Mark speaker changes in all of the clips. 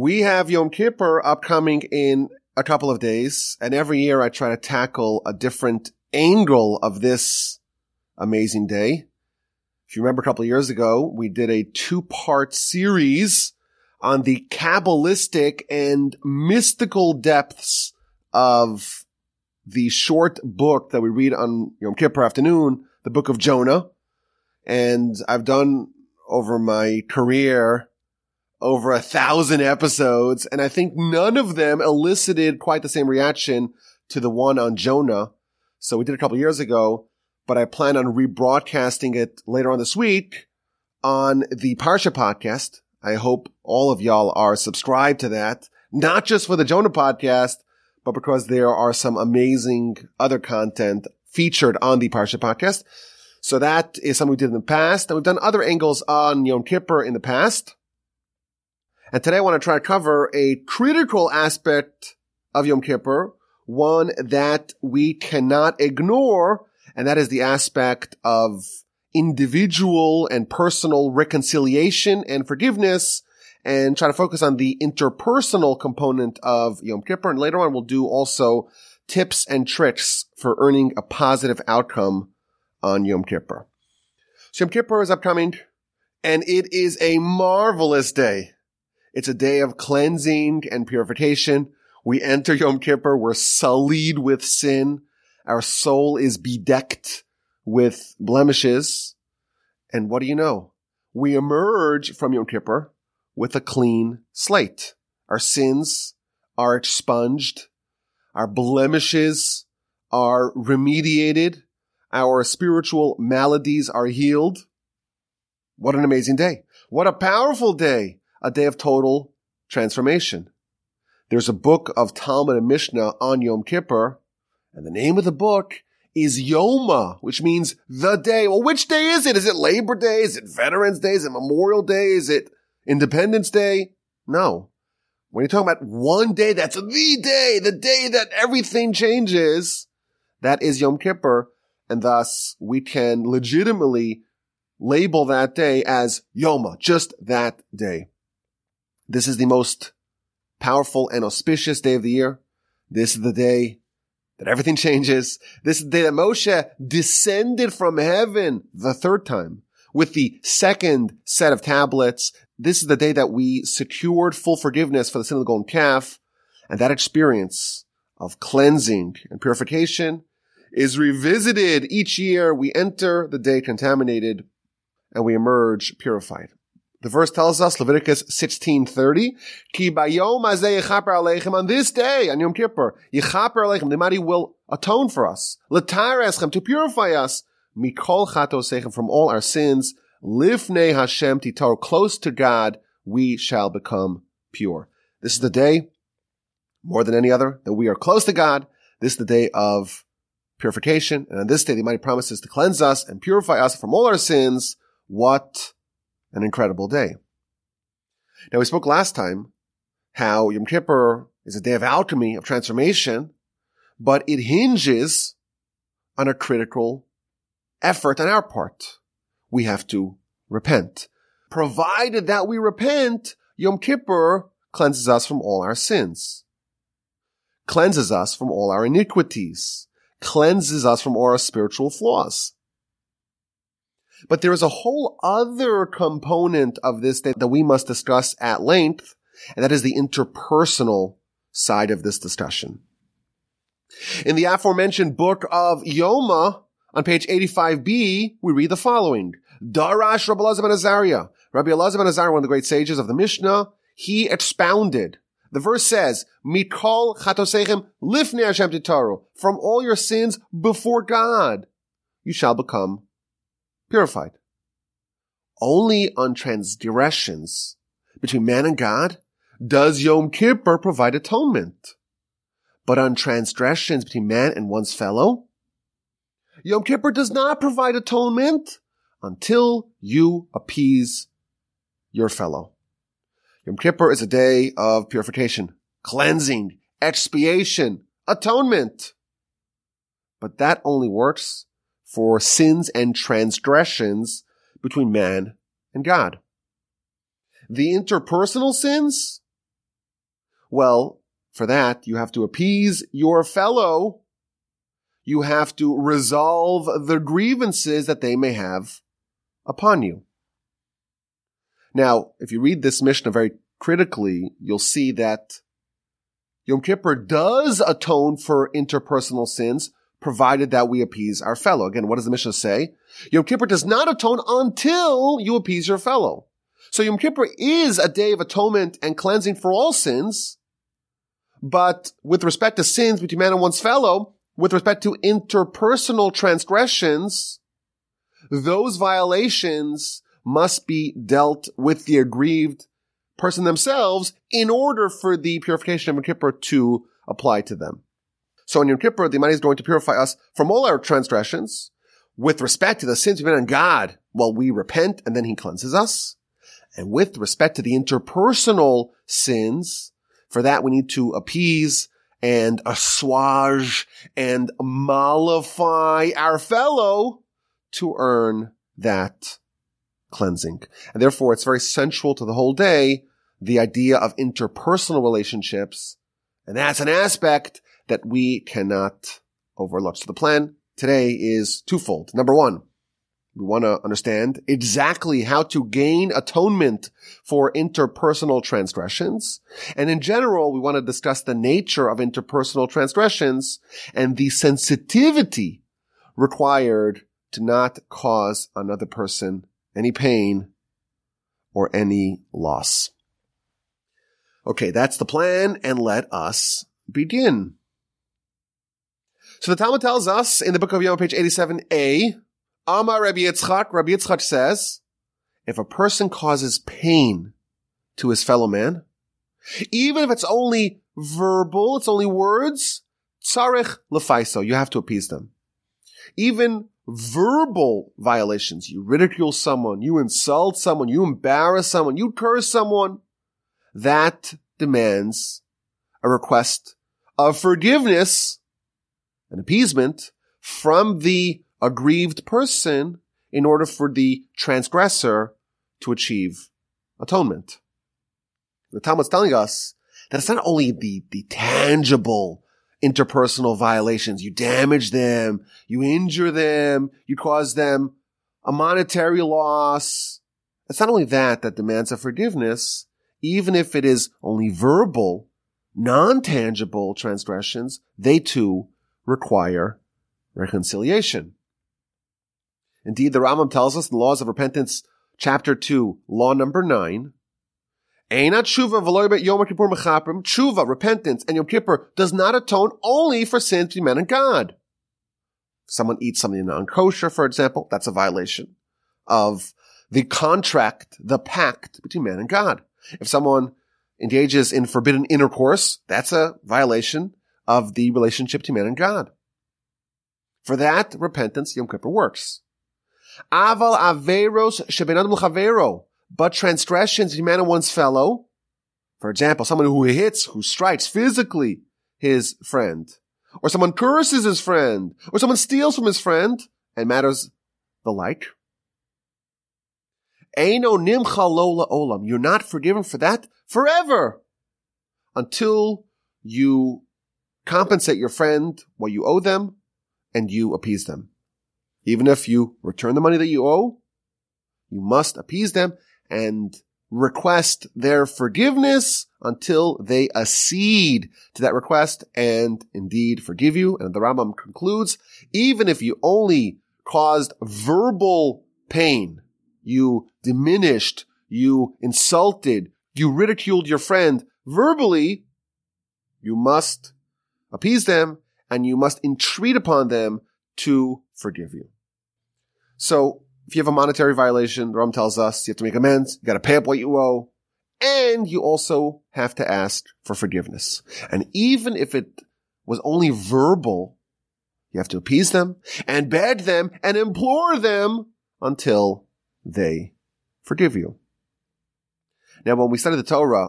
Speaker 1: We have Yom Kippur upcoming in a couple of days, and every year I try to tackle a different angle of this amazing day. If you remember a couple of years ago, we did a two part series on the Kabbalistic and mystical depths of the short book that we read on Yom Kippur afternoon, the book of Jonah. And I've done over my career over a thousand episodes, and I think none of them elicited quite the same reaction to the one on Jonah. So we did a couple years ago, but I plan on rebroadcasting it later on this week on the Parsha podcast. I hope all of y'all are subscribed to that, not just for the Jonah podcast, but because there are some amazing other content featured on the Parsha podcast. So that is something we did in the past. And we've done other angles on Yom Kippur in the past. And today I want to try to cover a critical aspect of Yom Kippur, one that we cannot ignore, and that is the aspect of individual and personal reconciliation and forgiveness, and try to focus on the interpersonal component of Yom Kippur. And later on, we'll do also tips and tricks for earning a positive outcome on Yom Kippur. So Yom Kippur is upcoming, and it is a marvelous day. It's a day of cleansing and purification. We enter Yom Kippur, we're sullied with sin. Our soul is bedecked with blemishes. And what do you know? We emerge from Yom Kippur with a clean slate. Our sins are expunged. Our blemishes are remediated. Our spiritual maladies are healed. What an amazing day. What a powerful day a day of total transformation. There's a book of Talmud and Mishnah on Yom Kippur, and the name of the book is Yoma, which means the day. Well, which day is it? Is it Labor Day? Is it Veterans Day? Is it Memorial Day? Is it Independence Day? No. When you're talking about one day, that's the day, the day that everything changes, that is Yom Kippur, and thus we can legitimately label that day as Yoma, just that day. This is the most powerful and auspicious day of the year. This is the day that everything changes. This is the day that Moshe descended from heaven the third time with the second set of tablets. This is the day that we secured full forgiveness for the sin of the golden calf. And that experience of cleansing and purification is revisited each year. We enter the day contaminated and we emerge purified. The verse tells us, Leviticus 16:30, Ki bayom aleichem, on this day, on Yom Kippur, yichaper aleichem, the Almighty will atone for us, letar eschem, to purify us, mikol chato chatosechem, from all our sins, lifnei Hashem titor, close to God, we shall become pure. This is the day, more than any other, that we are close to God. This is the day of purification, and on this day, the Almighty promises to cleanse us and purify us from all our sins. What an incredible day. Now we spoke last time how Yom Kippur is a day of alchemy, of transformation, but it hinges on a critical effort on our part. We have to repent. Provided that we repent, Yom Kippur cleanses us from all our sins, cleanses us from all our iniquities, cleanses us from all our spiritual flaws. But there is a whole other component of this that, that we must discuss at length, and that is the interpersonal side of this discussion. In the aforementioned book of Yoma, on page 85b, we read the following. Darash Rabbi Elazar ben Azariah. Rabbi Elazar ben Azariah, one of the great sages of the Mishnah, he expounded. The verse says, Mikol chatosechem lifnei Hashem titaru. From all your sins before God, you shall become purified. Only on transgressions between man and God does Yom Kippur provide atonement. But on transgressions between man and one's fellow, Yom Kippur does not provide atonement until you appease your fellow. Yom Kippur is a day of purification, cleansing, expiation, atonement. But that only works for sins and transgressions between man and God. The interpersonal sins, Well, for that, you have to appease your fellow. You have to resolve the grievances that they may have upon you. Now, if you read this Mishnah very critically, you'll see that Yom Kippur does atone for interpersonal sins, provided that we appease our fellow. Again, what does the Mishnah say? Yom Kippur does not atone until you appease your fellow. So Yom Kippur is a day of atonement and cleansing for all sins, but with respect to sins between man and one's fellow, with respect to interpersonal transgressions, those violations must be dealt with the aggrieved person themselves in order for the purification of Yom Kippur to apply to them. So in Yom Kippur, the Almighty is going to purify us from all our transgressions with respect to the sins we've done on God. while we repent and then He cleanses us. And with respect to the interpersonal sins, for that we need to appease and assuage and mollify our fellow to earn that cleansing. And therefore it's very central to the whole day, the idea of interpersonal relationships. And that's an aspect that we cannot overlook. So the plan today is twofold. Number one, we want to understand exactly how to gain atonement for interpersonal transgressions. And in general, we want to discuss the nature of interpersonal transgressions and the sensitivity required to not cause another person any pain or any loss. Okay, that's the plan, and let us begin. So the Talmud tells us in the book of Yom, page 87a, Amar Rabbi Yitzchak, Rabbi Yitzchak says, if a person causes pain to his fellow man, even if it's only verbal, it's only words, tzarech lefaiso, you have to appease them. Even verbal violations, you ridicule someone, you insult someone, you embarrass someone, you curse someone, that demands a request of forgiveness and appeasement from the aggrieved person in order for the transgressor to achieve atonement. The Talmud's telling us that it's not only the, the tangible interpersonal violations. You damage them, you injure them, you cause them a monetary loss. It's not only that that demands a forgiveness, even if it is only verbal, non-tangible transgressions, they too require reconciliation. Indeed, the Rambam tells us in the Laws of Repentance, chapter 2, law number 9, Einat tshuva Yom Kippur mechaprim. Tshuva, repentance, and Yom Kippur does not atone only for sins between man and God. If someone eats something non-kosher, for example, that's a violation of the contract, the pact between man and God. If someone engages in forbidden intercourse, that's a violation of the relationship between man and God. For that, repentance, Yom Kippur works. Aval averos. But transgressions between man and one's fellow, for example, someone who hits, who strikes physically his friend, or someone curses his friend, or someone steals from his friend, and matters the like. Eino nimcha lola olam. You're not forgiven for that forever until you compensate your friend what you owe them and you appease them. Even if you return the money that you owe, you must appease them and request their forgiveness until they accede to that request and indeed forgive you. And the Rambam concludes, even if you only caused verbal pain, you diminished, you insulted, you ridiculed your friend verbally, you must appease them and you must entreat upon them to forgive you. So if you have a monetary violation, the Ram tells us you have to make amends, you gotta pay up what you owe, and you also have to ask for forgiveness. And even if it was only verbal, you have to appease them and beg them and implore them until they forgive you. Now, when we study the Torah,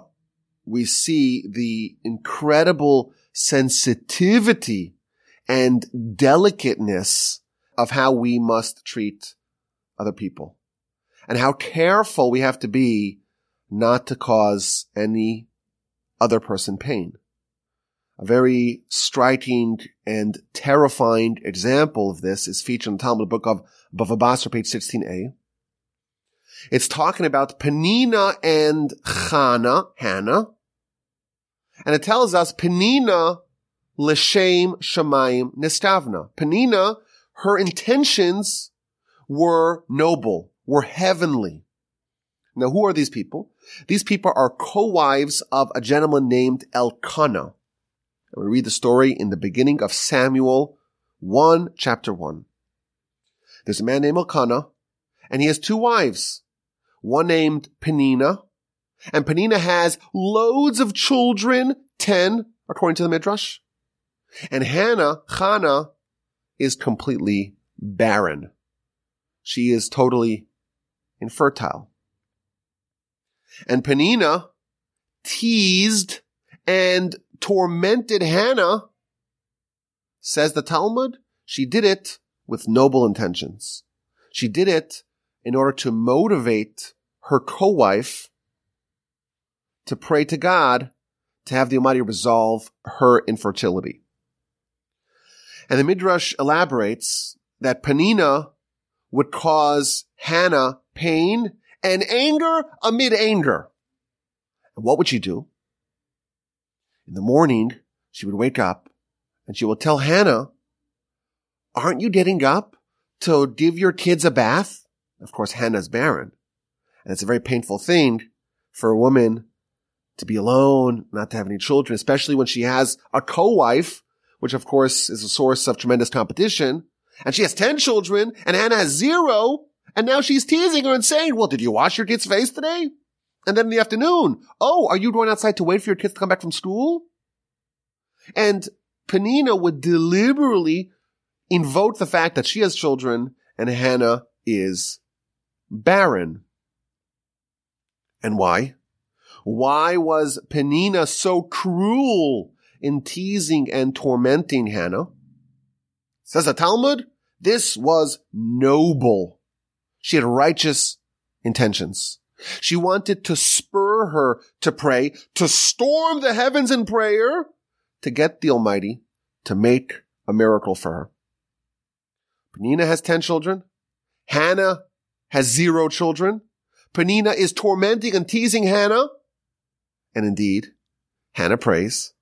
Speaker 1: we see the incredible sensitivity and delicateness of how we must treat other people and how careful we have to be not to cause any other person pain. A very striking and terrifying example of this is featured in the Talmud book of Bava Basra, page 16a. It's talking about Penina and Chana, Hannah, and it tells us Penina l'shem shamayim nistavna. Penina, her intentions were noble, were heavenly. Now, who are these people? These people are co-wives of a gentleman named Elkanah. And we read the story in the beginning of Samuel 1, chapter 1. There's a man named Elkanah, and he has two wives. One named Penina, and Penina has loads of children, 10, according to the Midrash. And Hannah, Chana, is completely barren. She is totally infertile. And Penina teased and tormented Hannah, says the Talmud, she did it with noble intentions. She did it in order to motivate her co-wife to pray to God to have the Almighty resolve her infertility. And the Midrash elaborates that Penina would cause Hannah pain and anger amid anger. And what would she do? In the morning, she would wake up and she would tell Hannah, aren't you getting up to give your kids a bath? Of course, Hannah's barren. And it's a very painful thing for a woman to be alone, not to have any children, especially when she has a co-wife, which of course is a source of tremendous competition. And she has 10 children and Hannah has zero. And now she's teasing her and saying, well, did you wash your kid's face today? And then in the afternoon, oh, are you going outside to wait for your kids to come back from school? And Penina would deliberately invoke the fact that she has children and Hannah is barren. And why? Why was Penina so cruel in teasing and tormenting Hannah? Says the Talmud, this was noble. She had righteous intentions. She wanted to spur her to pray, to storm the heavens in prayer, to get the Almighty to make a miracle for her. Penina has 10 children. Hannah has zero children. Penina is tormenting and teasing Hannah. And indeed, Hannah prays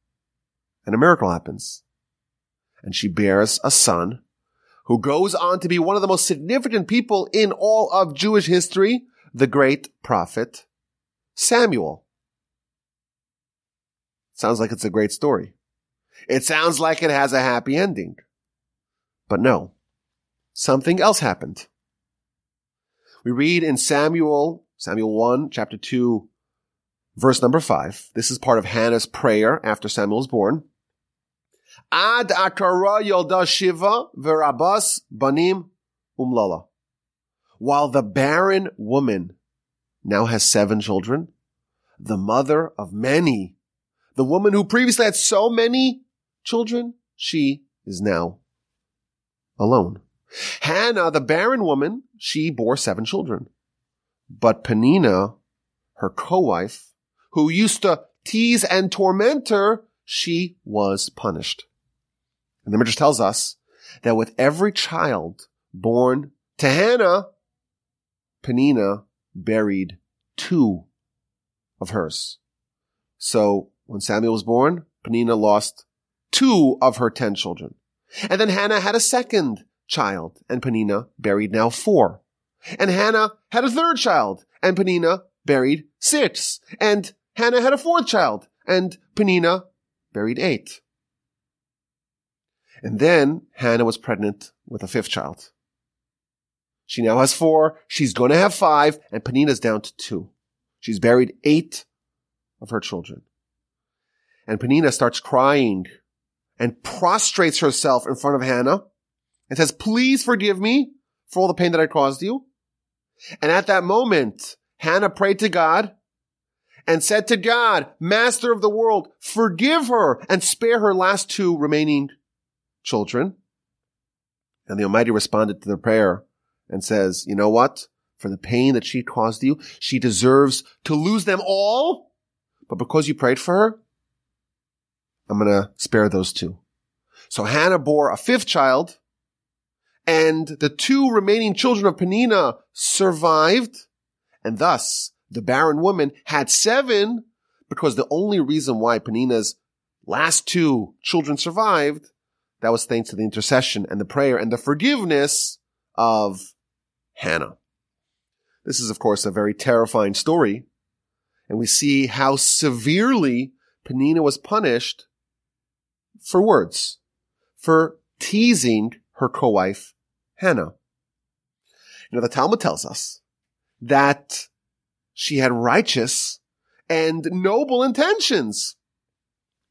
Speaker 1: and a miracle happens. And she bears a son who goes on to be one of the most significant people in all of Jewish history, the great prophet Samuel. Sounds like it's a great story. It sounds like it has a happy ending. But no, something else happened. We read in Samuel, Samuel 1, chapter 2, verse number 5. This is part of Hannah's prayer after Samuel is born. Ad akara yolda shiva verabas banim umlala. While the barren woman now has seven children, the mother of many, the woman who previously had so many children, she is now alone. Hannah, the barren woman, she bore seven children. But Penina, her co-wife, who used to tease and torment her, she was punished. And the Midrash tells us that with every child born to Hannah, Penina buried two of hers. So when Samuel was born, Penina lost two of her ten children. And then Hannah had a second child, and Penina buried now four. And Hannah had a third child, and Penina buried six. And Hannah had a fourth child, and Penina buried eight. And then Hannah was pregnant with a fifth child. She now has four. She's going to have five, and Penina's down to two. She's buried eight of her children. And Penina starts crying and prostrates herself in front of Hannah and says, please forgive me for all the pain that I caused you. And at that moment, Hannah prayed to God and said to God, master of the world, forgive her and spare her last two remaining children. And the Almighty responded to their prayer and says, you know what? For the pain that she caused you, she deserves to lose them all. But because you prayed for her, I'm going to spare those two. So Hannah bore a fifth child and the two remaining children of Penina survived and thus the barren woman had seven because the only reason why Penina's last two children survived, that was thanks to the intercession and the prayer and the forgiveness of Hannah. This is, of course, a very terrifying story. And we see how severely Penina was punished for words, for teasing her co-wife, Hannah. You know, the Talmud tells us that she had righteous and noble intentions.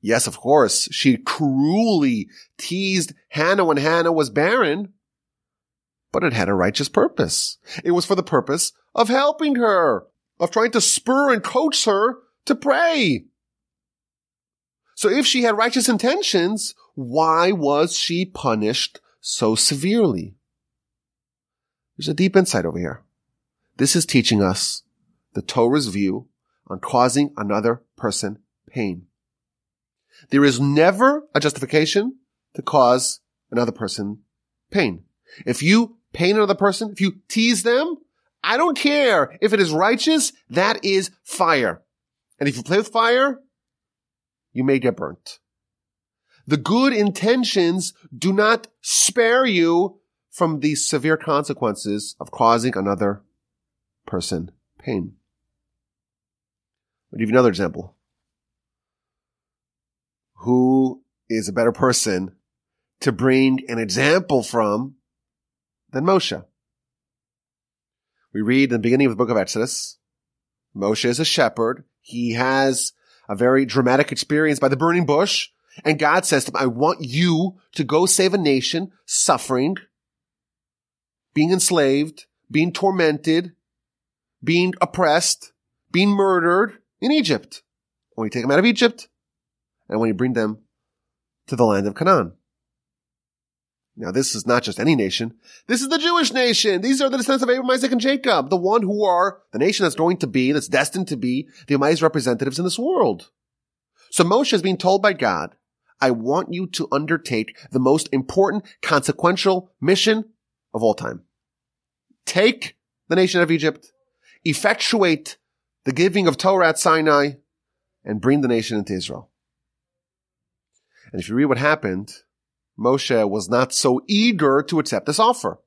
Speaker 1: Yes, of course, she cruelly teased Hannah when Hannah was barren, but it had a righteous purpose. It was for the purpose of helping her, of trying to spur and coach her to pray. So if she had righteous intentions, why was she punished so severely? There's a deep insight over here. This is teaching us the Torah's view on causing another person pain. There is never a justification to cause another person pain. If you pain another person, if you tease them, I don't care if it is righteous, that is fire. And if you play with fire, you may get burnt. The good intentions do not spare you from the severe consequences of causing another person pain. I'll give you another example. Who is a better person to bring an example from than Moshe? We read in the beginning of the book of Exodus, Moshe is a shepherd. He has a very dramatic experience by the burning bush. And God says to him, I want you to go save a nation suffering, being enslaved, being tormented, being oppressed, being murdered in Egypt. When you take them out of Egypt and when you bring them to the land of Canaan. Now, this is not just any nation. This is the Jewish nation. These are the descendants of Abraham, Isaac, and Jacob, the one who are the nation that's going to be, that's destined to be the Almighty's representatives in this world. So Moshe is being told by God, I want you to undertake the most important, consequential mission of all time. Take the nation of Egypt, effectuate the giving of Torah at Sinai, and bring the nation into Israel. And if you read what happened, Moshe was not so eager to accept this offer.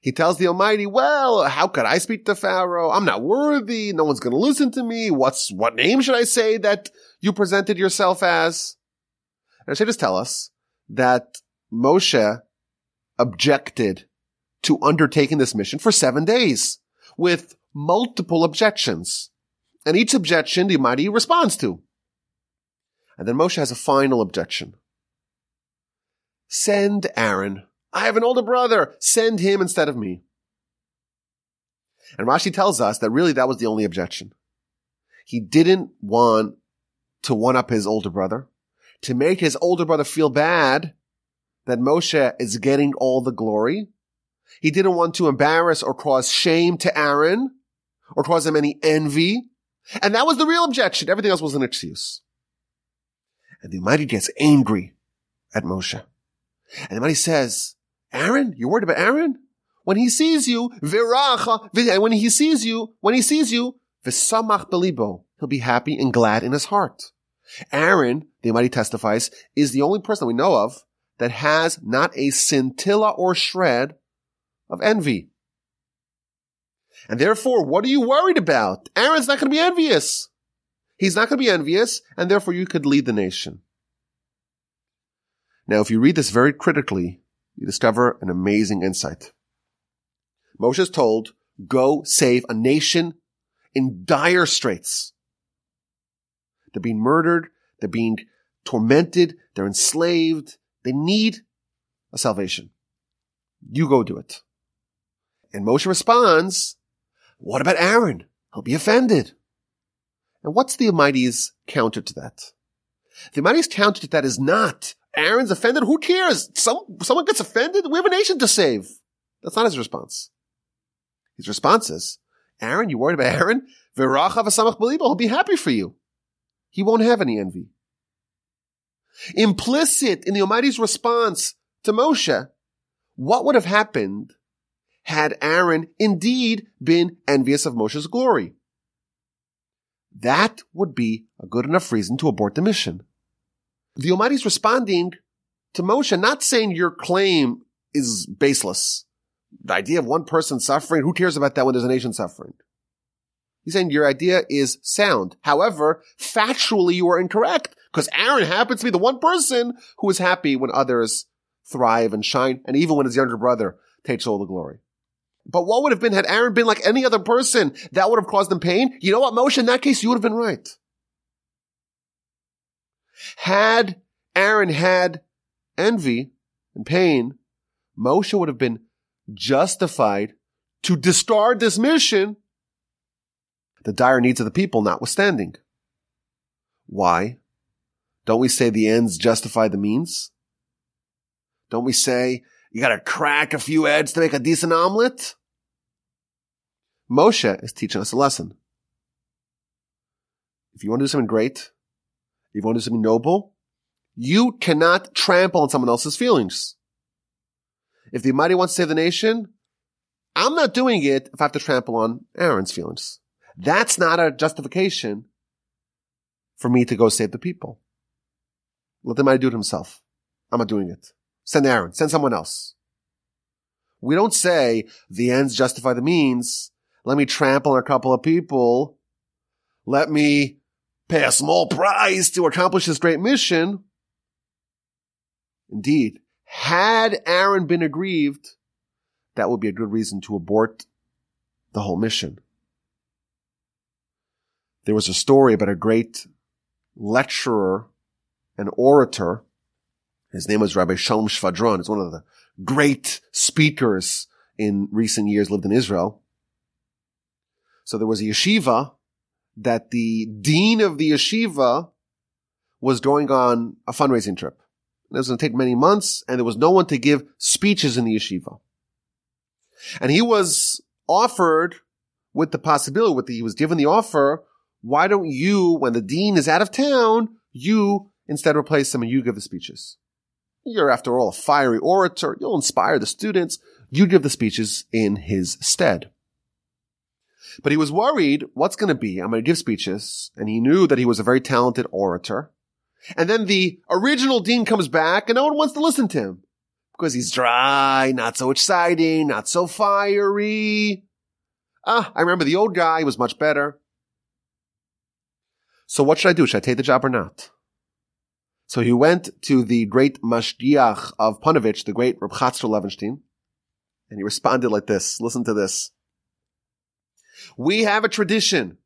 Speaker 1: He tells the Almighty, well, how could I speak to Pharaoh? I'm not worthy. No one's going to listen to me. What's, what name should I say that you presented yourself as? And should just tell us that Moshe objected to undertaking this mission for seven days with multiple objections. And each objection the Almighty responds to. And then Moshe has a final objection. Send Aaron. I have an older brother. Send him instead of me. And Rashi tells us that really that was the only objection. He didn't want to one up his older brother, to make his older brother feel bad that Moshe is getting all the glory. He didn't want to embarrass or cause shame to Aaron or cause him any envy. And that was the real objection. Everything else was an excuse. And the Almighty gets angry at Moshe. And the Almighty says, Aaron, you're worried about Aaron? When he sees you, viracha, when he sees you, when he sees you, v'samach belibo, he'll be happy and glad in his heart. Aaron, the Almighty testifies, is the only person we know of that has not a scintilla or shred of envy. And therefore, what are you worried about? Aaron's not going to be envious. He's not going to be envious, and therefore you could lead the nation. Now, if you read this very critically, you discover an amazing insight. Moshe is told, go save a nation in dire straits. They're being murdered. They're being tormented. They're enslaved. They need a salvation. You go do it. And Moshe responds, what about Aaron? He'll be offended. And what's the Almighty's counter to that? The Almighty's counter to that is not Aaron's offended. Who cares? Some, someone gets offended. We have a nation to save. That's not his response. His response is, Aaron, you worried about Aaron? He'll be happy for you. he won't have any envy. Implicit in the Almighty's response to Moshe, what would have happened had Aaron indeed been envious of Moshe's glory? That would be a good enough reason to abort the mission. The Almighty's responding to Moshe, not saying your claim is baseless. The idea of one person suffering, who cares about that when there's a nation suffering? He's saying your idea is sound. However, factually you are incorrect because Aaron happens to be the one person who is happy when others thrive and shine and even when his younger brother takes all the glory. But what would have been had Aaron been like any other person that would have caused them pain? You know what, Moshe? In that case, you would have been right. Had Aaron had envy and pain, Moshe would have been justified to discard this mission, the dire needs of the people notwithstanding. Why? Don't we say the ends justify the means? Don't we say you gotta crack a few eggs to make a decent omelet? Moshe is teaching us a lesson. If you want to do something great, if you want to do something noble, you cannot trample on someone else's feelings. If the Almighty wants to save the nation, I'm not doing it if I have to trample on Aaron's feelings. That's not a justification for me to go save the people. Let the Almighty do it himself. I'm not doing it. Send Aaron. Send someone else. We don't say the ends justify the means. Let me trample a couple of people. Let me pay a small price to accomplish this great mission. Indeed, had Aaron been aggrieved, that would be a good reason to abort the whole mission. There was a story about a great lecturer and orator. His name was Rabbi Shalom Shvadron. He's one of the great speakers in recent years lived in Israel. So there was a yeshiva that the dean of the yeshiva was going on a fundraising trip. It was going to take many months and there was no one to give speeches in the yeshiva. And he was offered with the possibility, with the, he was given the offer, why don't you, when the dean is out of town, you instead replace him and you give the speeches? You're after all a fiery orator. You'll inspire the students. You give the speeches in his stead. But he was worried, what's going to be? I'm going to give speeches. And he knew that he was a very talented orator. And then the original dean comes back and no one wants to listen to him because he's dry, not so exciting, not so fiery. Ah, I remember the old guy was much better. So what should I do? Should I take the job or not? So he went to the great Mashgiach of Panovich, the great Reb Chatzkel Levenstein, and he responded like this. Listen to this. We have a tradition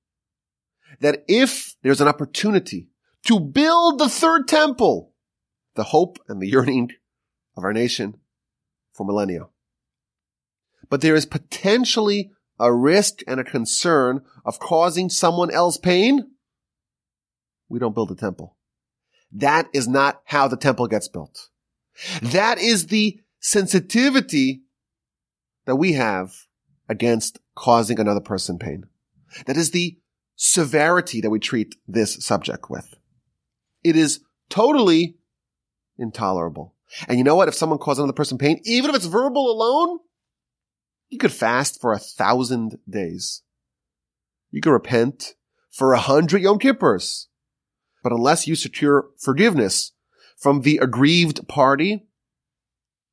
Speaker 1: that if there's an opportunity to build the third temple, the hope and the yearning of our nation for millennia. But there is potentially a risk and a concern of causing someone else pain. We don't build a temple. That is not how the temple gets built. That is the sensitivity that we have against causing another person pain. That is the severity that we treat this subject with. It is totally intolerable. And you know what? If someone causes another person pain, even if it's verbal alone, you could fast for a thousand days. You could repent for a hundred Yom Kippurs. But unless you secure forgiveness from the aggrieved party,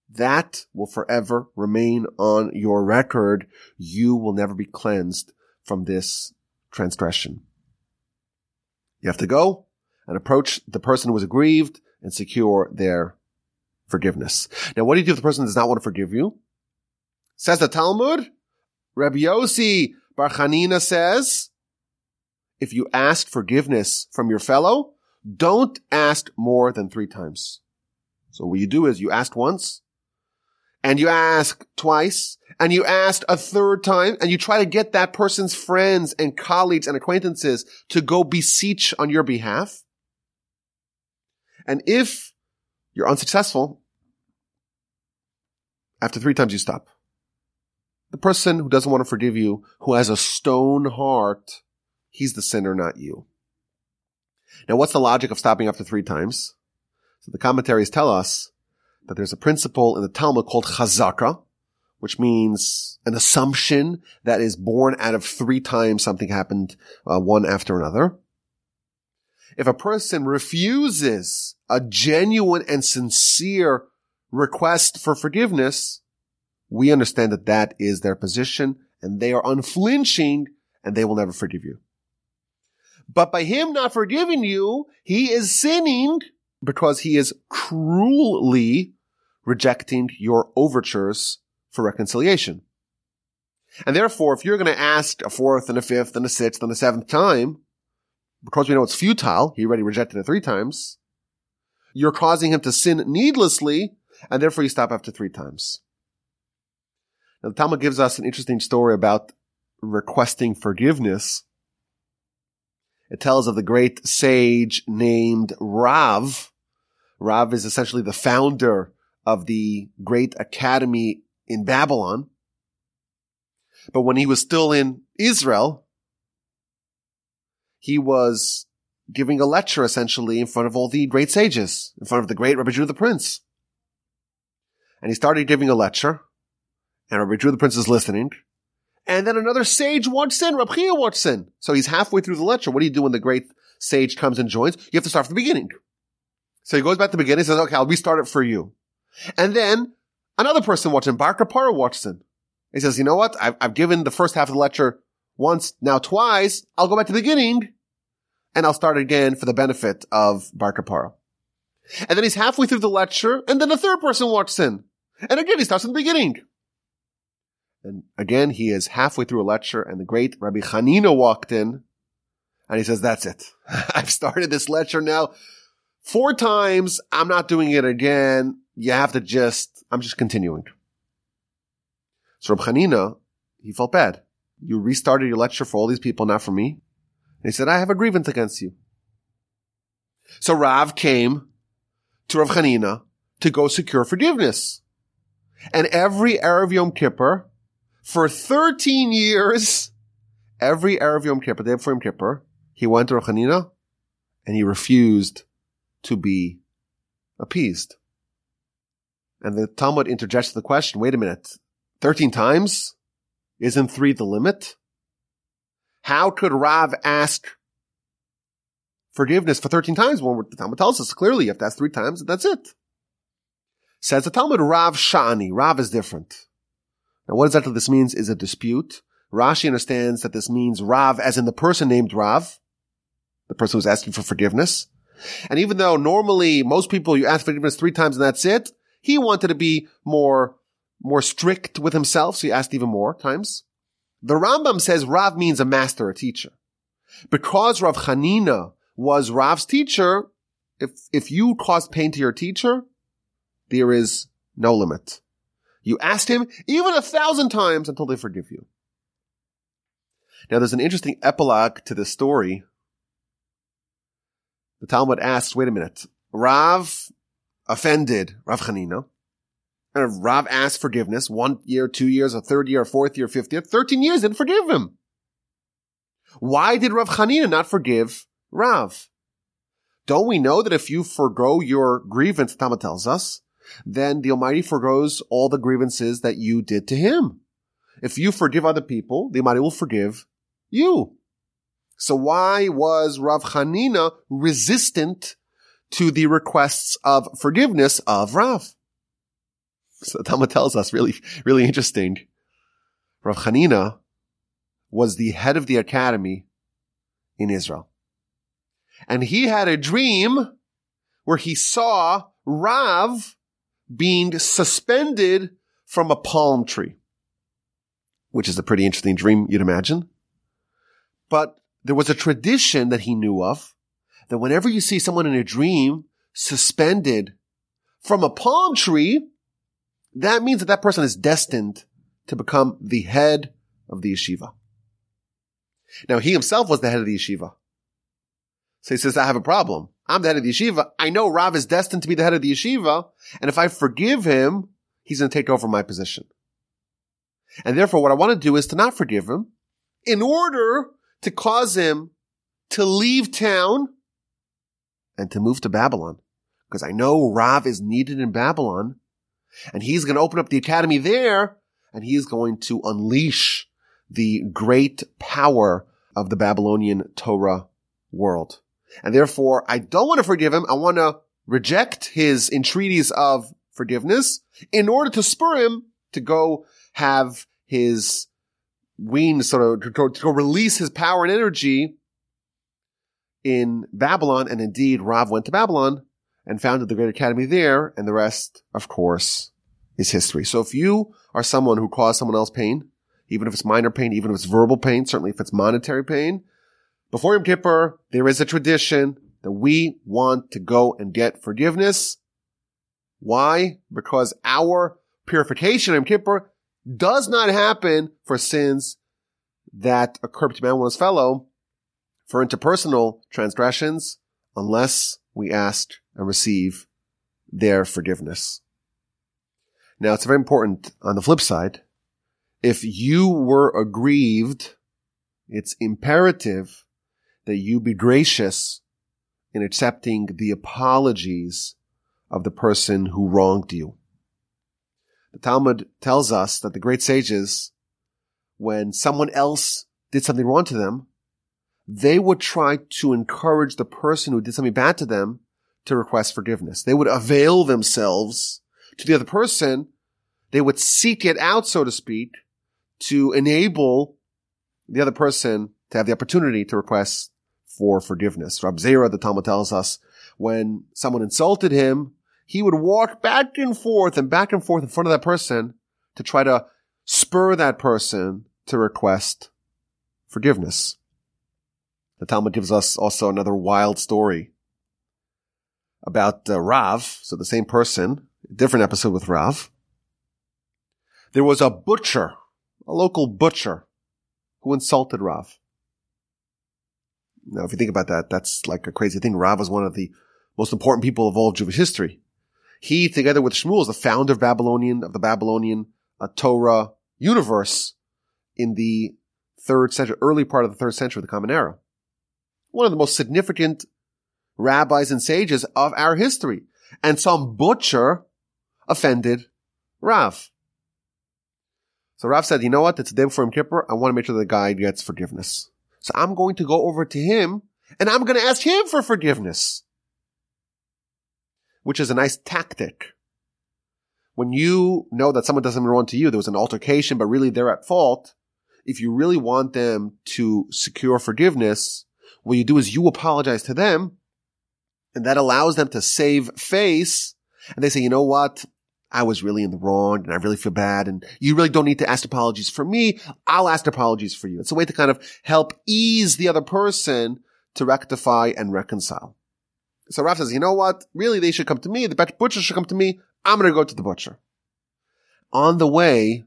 Speaker 1: that will forever remain on your record. You will never be cleansed from this transgression. You have to go and approach the person who was aggrieved and secure their forgiveness. Now, what do you do if the person does not want to forgive you? Says the Talmud, Rabbi Yossi Bar says, if you ask forgiveness from your fellow, don't ask more than three times. So what you do is you ask once, and you ask twice, and you ask a third time, and you try to get that person's friends and colleagues and acquaintances to go beseech on your behalf. And if you're unsuccessful, after three times you stop. The person who doesn't want to forgive you, who has a stone heart, he's the sinner, not you. Now, what's the logic of stopping after three times? So the commentaries tell us that there's a principle in the Talmud called chazaka, which means an assumption that is born out of three times something happened uh, one after another. If a person refuses a genuine and sincere request for forgiveness, we understand that that is their position and they are unflinching and they will never forgive you. But by him not forgiving you, he is sinning because he is cruelly rejecting your overtures for reconciliation. And therefore, if you're going to ask a fourth and a fifth and a sixth and a seventh time, because we know it's futile, he already rejected it three times, you're causing him to sin needlessly, and therefore you stop after three times. Now, the Talmud gives us an interesting story about requesting forgiveness. It tells of the great sage named Rav. Rav is essentially the founder of the great academy in Babylon. But when he was still in Israel, he was giving a lecture essentially in front of all the great sages, in front of the great Rabbi Judah the Prince. And he started giving a lecture, and Rabbi Judah the Prince is listening. And then another sage walks in, Rabbi Chiya walks in. So he's halfway through the lecture. What do you do when the great sage comes and joins? You have to start from the beginning. So he goes back to the beginning, says, okay, I'll restart it for you. And then another person walks in, Bar Kappara walks in. He says, you know what? I've, I've given the first half of the lecture once, now twice. I'll go back to the beginning and I'll start again for the benefit of Bar Kappara. And then he's halfway through the lecture and then a third person walks in. And again, he starts from the beginning. And again, he is halfway through a lecture and the great Rabbi Hanina walked in and he says, that's it. I've started this lecture now four times. I'm not doing it again you have to just, I'm just continuing. So Reb Hanina, he felt bad. You restarted your lecture for all these people, not for me. And he said, I have a grievance against you. So Rav came to Rav Hanina to go secure forgiveness. And every Erev Yom Kippur, for 13 years, every Erev Yom Kippur, day before Yom Kippur, he went to Rav Hanina and he refused to be appeased. And the Talmud interjects the question, wait a minute, 13 times? Isn't three the limit? How could Rav ask forgiveness for 13 times? Well, the Talmud tells us clearly, if that's three times, that's it. Says the Talmud, Rav Shani. Rav is different. Now, what exactly this means is a dispute. Rashi understands that this means Rav as in the person named Rav, the person who's asking for forgiveness. And even though normally most people you ask forgiveness three times and that's it, he wanted to be more, more strict with himself, so he asked even more times. The Rambam says Rav means a master, a teacher. Because Rav Hanina was Rav's teacher, if, if you cause pain to your teacher, there is no limit. You asked him even a thousand times until they forgive you. Now there's an interesting epilogue to this story. The Talmud asks, wait a minute, Rav offended Rav Hanina. And Rav asked forgiveness one year, two years, a third year, a fourth year, fifth year, 13 years didn't forgive him. Why did Rav Hanina not forgive Rav? Don't we know that if you forego your grievance, Talmud tells us, then the Almighty forgoes all the grievances that you did to him. If you forgive other people, the Almighty will forgive you. So why was Rav Hanina resistant to the requests of forgiveness of Rav. So the Talmud tells us really, really interesting. Rav Hanina was the head of the academy in Israel. And he had a dream where he saw Rav being suspended from a palm tree, which is a pretty interesting dream, you'd imagine. But there was a tradition that he knew of that whenever you see someone in a dream suspended from a palm tree, that means that that person is destined to become the head of the yeshiva. Now he himself was the head of the yeshiva. So he says, I have a problem. I'm the head of the yeshiva. I know Rav is destined to be the head of the yeshiva. And if I forgive him, he's going to take over my position. And therefore what I want to do is to not forgive him in order to cause him to leave town and to move to Babylon because I know Rav is needed in Babylon and he's going to open up the academy there and he's going to unleash the great power of the Babylonian Torah world. And therefore, I don't want to forgive him. I want to reject his entreaties of forgiveness in order to spur him to go have his wings sort of to go, to go release his power and energy in Babylon. And indeed, Rav went to Babylon and founded the Great Academy there. And the rest, of course, is history. So if you are someone who caused someone else pain, even if it's minor pain, even if it's verbal pain, certainly if it's monetary pain, before Yom Kippur, there is a tradition that we want to go and get forgiveness. Why? Because our purification Yom Kippur does not happen for sins that occur between man his fellow for interpersonal transgressions unless we ask and receive their forgiveness. Now, it's very important on the flip side. If you were aggrieved, it's imperative that you be gracious in accepting the apologies of the person who wronged you. The Talmud tells us that the great sages, when someone else did something wrong to them, they would try to encourage the person who did something bad to them to request forgiveness. They would avail themselves to the other person. They would seek it out, so to speak, to enable the other person to have the opportunity to request for forgiveness. Rab Zera, the Talmud tells us, when someone insulted him, he would walk back and forth and back and forth in front of that person to try to spur that person to request forgiveness. The Talmud gives us also another wild story about uh, Rav, so the same person, different episode with Rav. There was a butcher, a local butcher, who insulted Rav. Now, if you think about that, that's like a crazy thing. Rav was one of the most important people of all Jewish history. He, together with Shmuel, is the founder of Babylonian, of the Babylonian uh, Torah universe in the third century, early part of the third century of the Common Era. One of the most significant rabbis and sages of our history. And some butcher offended Rav. So Rav said, you know what? It's a day before Yom Kippur. I want to make sure the guy gets forgiveness. So I'm going to go over to him and I'm going to ask him for forgiveness. Which is a nice tactic. When you know that someone does something wrong to you, there was an altercation, but really they're at fault. If you really want them to secure forgiveness, what you do is you apologize to them and that allows them to save face. And they say, you know what? I was really in the wrong and I really feel bad. And you really don't need to ask apologies for me. I'll ask apologies for you. It's a way to kind of help ease the other person to rectify and reconcile. So Rav says, you know what? Really, they should come to me. The butcher should come to me. I'm going to go to the butcher. On the way,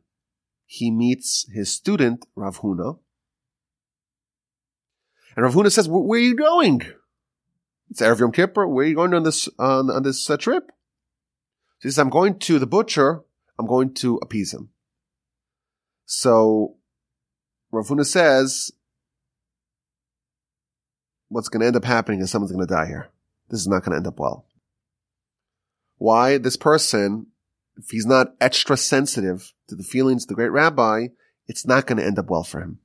Speaker 1: he meets his student, Rav Huna. And Rav Huna says, where are you going? It's Erev Yom Kippur. Where are you going on this, on, on this uh, trip? He says, I'm going to the butcher. I'm going to appease him. So Rav Huna says, what's going to end up happening is someone's going to die here. This is not going to end up well. Why? This person, if he's not extra sensitive to the feelings of the great rabbi, it's not going to end up well for him.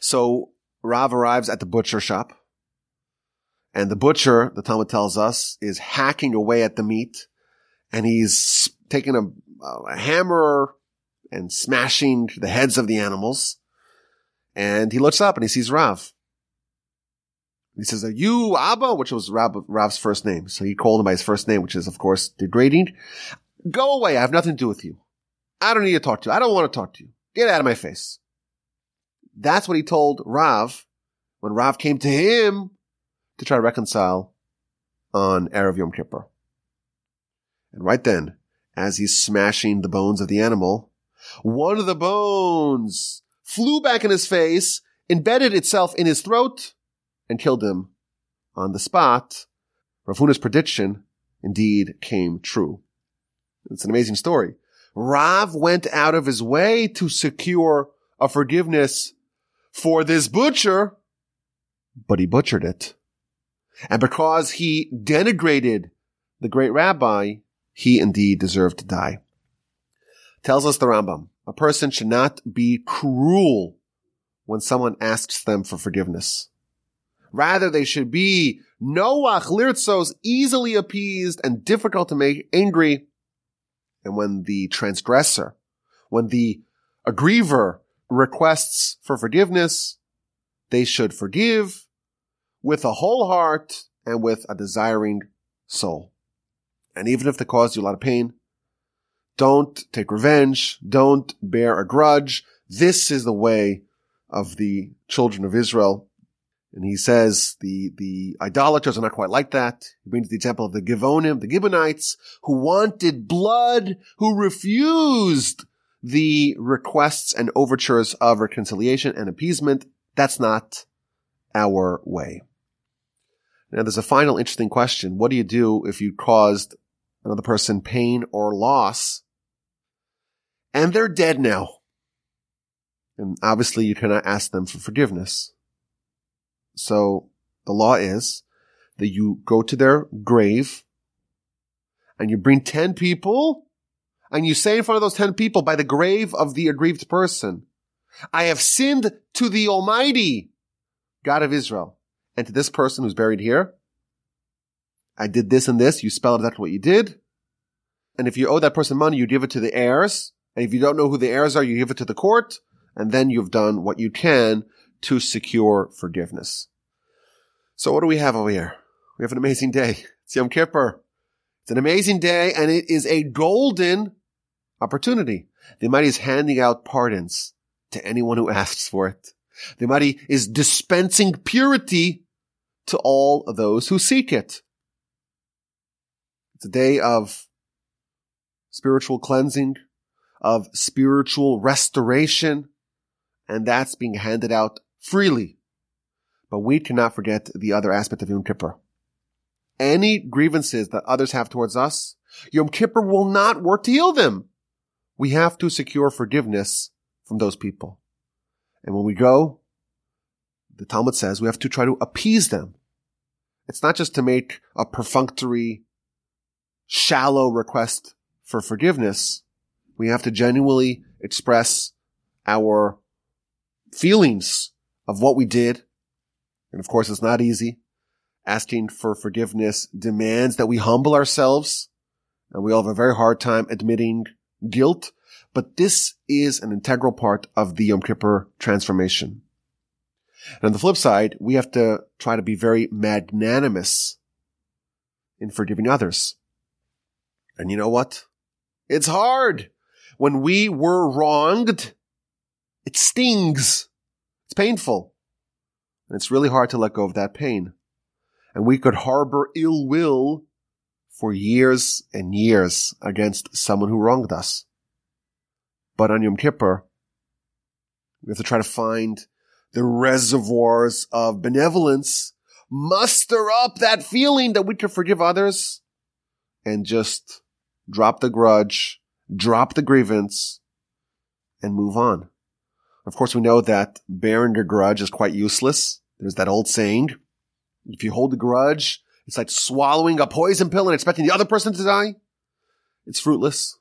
Speaker 1: So Rav arrives at the butcher shop. And the butcher, the Talmud tells us, is hacking away at the meat and he's taking a, a hammer and smashing the heads of the animals. And he looks up and he sees Rav. He says, are you Abba? Which was Rav, Rav's first name. So he called him by his first name, which is of course degrading. Go away. I have nothing to do with you. I don't need to talk to you. I don't want to talk to you. Get out of my face. That's what he told Rav when Rav came to him to try to reconcile on Erev Yom Kippur. And right then, as he's smashing the bones of the animal, one of the bones flew back in his face, embedded itself in his throat, and killed him on the spot. Rav Huna's prediction indeed came true. It's an amazing story. Rav went out of his way to secure a forgiveness for this butcher, but he butchered it. And because he denigrated the great rabbi, he indeed deserved to die. Tells us the Rambam, a person should not be cruel when someone asks them for forgiveness. Rather, they should be Noach lirtzos, easily appeased and difficult to make angry. And when the transgressor, when the aggriever requests for forgiveness, they should forgive with a whole heart and with a desiring soul. And even if they caused you a lot of pain, don't take revenge. Don't bear a grudge. This is the way of the children of Israel. And he says the, the idolaters are not quite like that. He brings the example of the Givonim, the Gibeonites, who wanted blood, who refused the requests and overtures of reconciliation and appeasement. That's not our way. Now there's a final interesting question. What do you do if you caused another person pain or loss and they're dead now? And obviously you cannot ask them for forgiveness. So the law is that you go to their grave and you bring 10 people and you say in front of those 10 people by the grave of the aggrieved person, I have sinned to the Almighty God of Israel and to this person who's buried here. I did this and this. You spell out exactly what you did. And if you owe that person money, you give it to the heirs. And if you don't know who the heirs are, you give it to the court. And then you've done what you can to secure forgiveness. So what do we have over here? We have an amazing day. It's Yom Kippur. It's an amazing day and it is a golden opportunity. The Almighty is handing out pardons to anyone who asks for it. The Almighty is dispensing purity to all those who seek it. It's a day of spiritual cleansing, of spiritual restoration, and that's being handed out freely. But we cannot forget the other aspect of Yom Kippur. Any grievances that others have towards us, Yom Kippur will not work to heal them. We have to secure forgiveness from those people. And when we go, the Talmud says we have to try to appease them. It's not just to make a perfunctory, shallow request for forgiveness. We have to genuinely express our feelings of what we did. And of course, it's not easy. Asking for forgiveness demands that we humble ourselves and we all have a very hard time admitting guilt. But this is an integral part of the Yom Kippur transformation. And on the flip side, we have to try to be very magnanimous in forgiving others. And you know what? It's hard. When we were wronged, it stings. It's painful. And it's really hard to let go of that pain. And we could harbor ill will for years and years against someone who wronged us. But on Yom Kippur, we have to try to find the reservoirs of benevolence, muster up that feeling that we can forgive others and just drop the grudge, drop the grievance and move on. Of course, we know that bearing a grudge is quite useless. There's that old saying. If you hold the grudge, it's like swallowing a poison pill and expecting the other person to die. It's fruitless.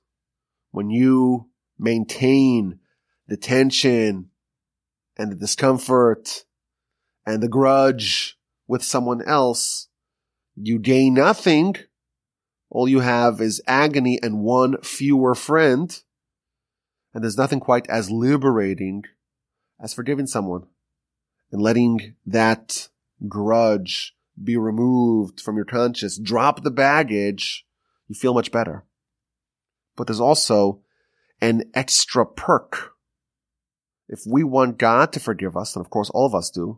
Speaker 1: When you maintain the tension and the discomfort and the grudge with someone else, you gain nothing. All you have is agony and one fewer friend. And there's nothing quite as liberating as forgiving someone and letting that grudge be removed from your conscience. Drop the baggage. You feel much better. But there's also an extra perk if we want God to forgive us, and of course all of us do,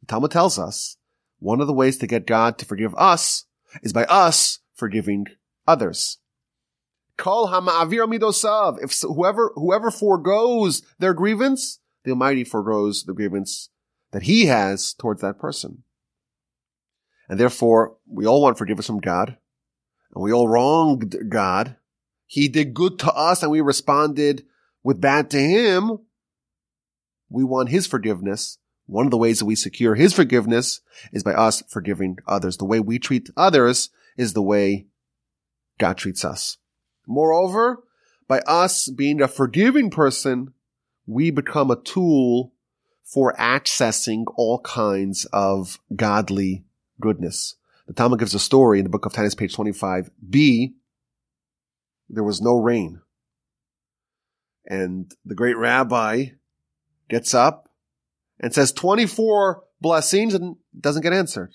Speaker 1: the Talmud tells us one of the ways to get God to forgive us is by us forgiving others. Kol hama'avir midosav. If whoever, whoever foregoes their grievance, the Almighty foregoes the grievance that he has towards that person. And therefore, we all want forgiveness from God, and we all wronged God. He did good to us, and we responded with bad to him we want his forgiveness. one of the ways that we secure his forgiveness is by us forgiving others. The way we treat others is the way God treats us. Moreover, by us being a forgiving person, we become a tool for accessing all kinds of godly goodness. The Talmud gives a story in the book of Taanis, page 25b. There was no rain. And the great rabbi gets up and says 24 blessings and doesn't get answered.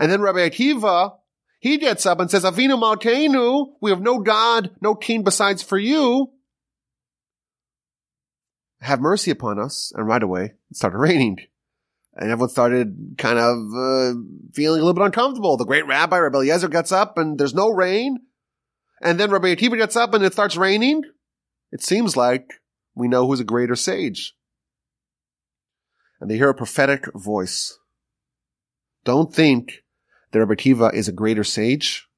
Speaker 1: And then Rabbi Akiva, he gets up and says, Avinu Malkeinu, we have no God, no king besides for you. Have mercy upon us. And right away, it started raining. And everyone started kind of uh, feeling a little bit uncomfortable. The great rabbi, Rabbi Eliezer, gets up and there's no rain. And then Rabbi Akiva gets up and it starts raining. It seems like we know who's a greater sage. And they hear a prophetic voice. Don't think Rabbi Akiva is a greater sage.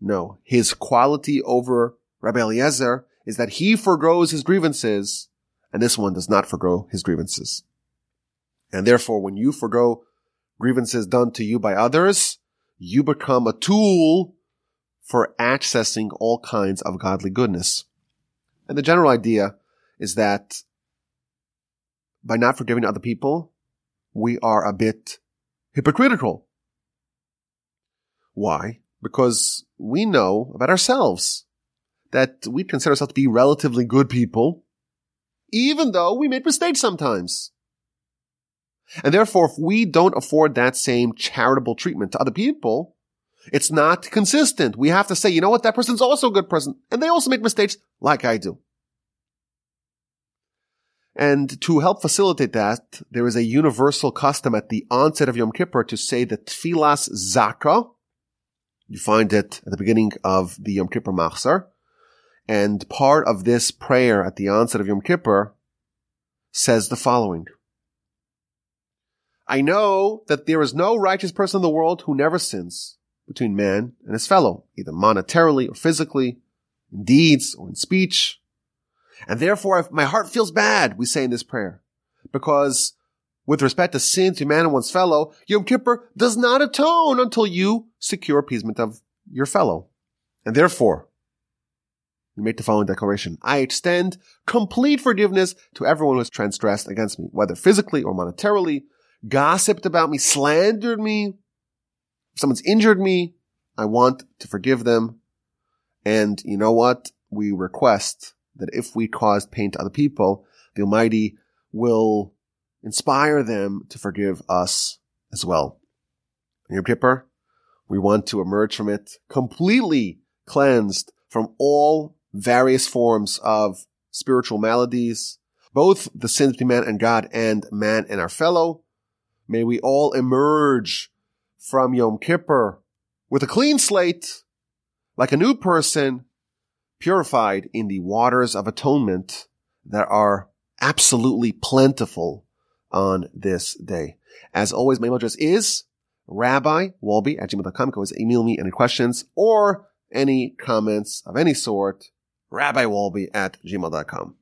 Speaker 1: No, his quality over Rabbi Eliezer is that he forgoes his grievances, and this one does not forgo his grievances. And therefore, when you forgo grievances done to you by others, you become a tool for accessing all kinds of godly goodness. And the general idea is that by not forgiving other people, we are a bit hypocritical. Why? Because we know about ourselves that we consider ourselves to be relatively good people, even though we make mistakes sometimes. And therefore, if we don't afford that same charitable treatment to other people, it's not consistent. We have to say, you know what? That person's also a good person. And they also make mistakes like I do. And to help facilitate that, there is a universal custom at the onset of Yom Kippur to say the Tfilas Zaka. You find it at the beginning of the Yom Kippur Machzor. And part of this prayer at the onset of Yom Kippur says the following. I know that there is no righteous person in the world who never sins between man and his fellow, either monetarily or physically, in deeds or in speech. And therefore, my heart feels bad, we say in this prayer, because with respect to sin to man and one's fellow, Yom Kippur does not atone until you secure appeasement of your fellow. And therefore, you make the following declaration. I extend complete forgiveness to everyone who has transgressed against me, whether physically or monetarily, gossiped about me, slandered me, if someone's injured me, I want to forgive them. And you know what? We request that if we caused pain to other people, the Almighty will inspire them to forgive us as well. Yom Kippur, we want to emerge from it completely cleansed from all various forms of spiritual maladies, both the sins between man and God and man and our fellow, May we all emerge from Yom Kippur with a clean slate, like a new person, purified in the waters of atonement that are absolutely plentiful on this day. As always, my email address is Rabbi Wolbe at gmail.com. Go email me any questions or any comments of any sort. Rabbi Wolbe at gmail.com.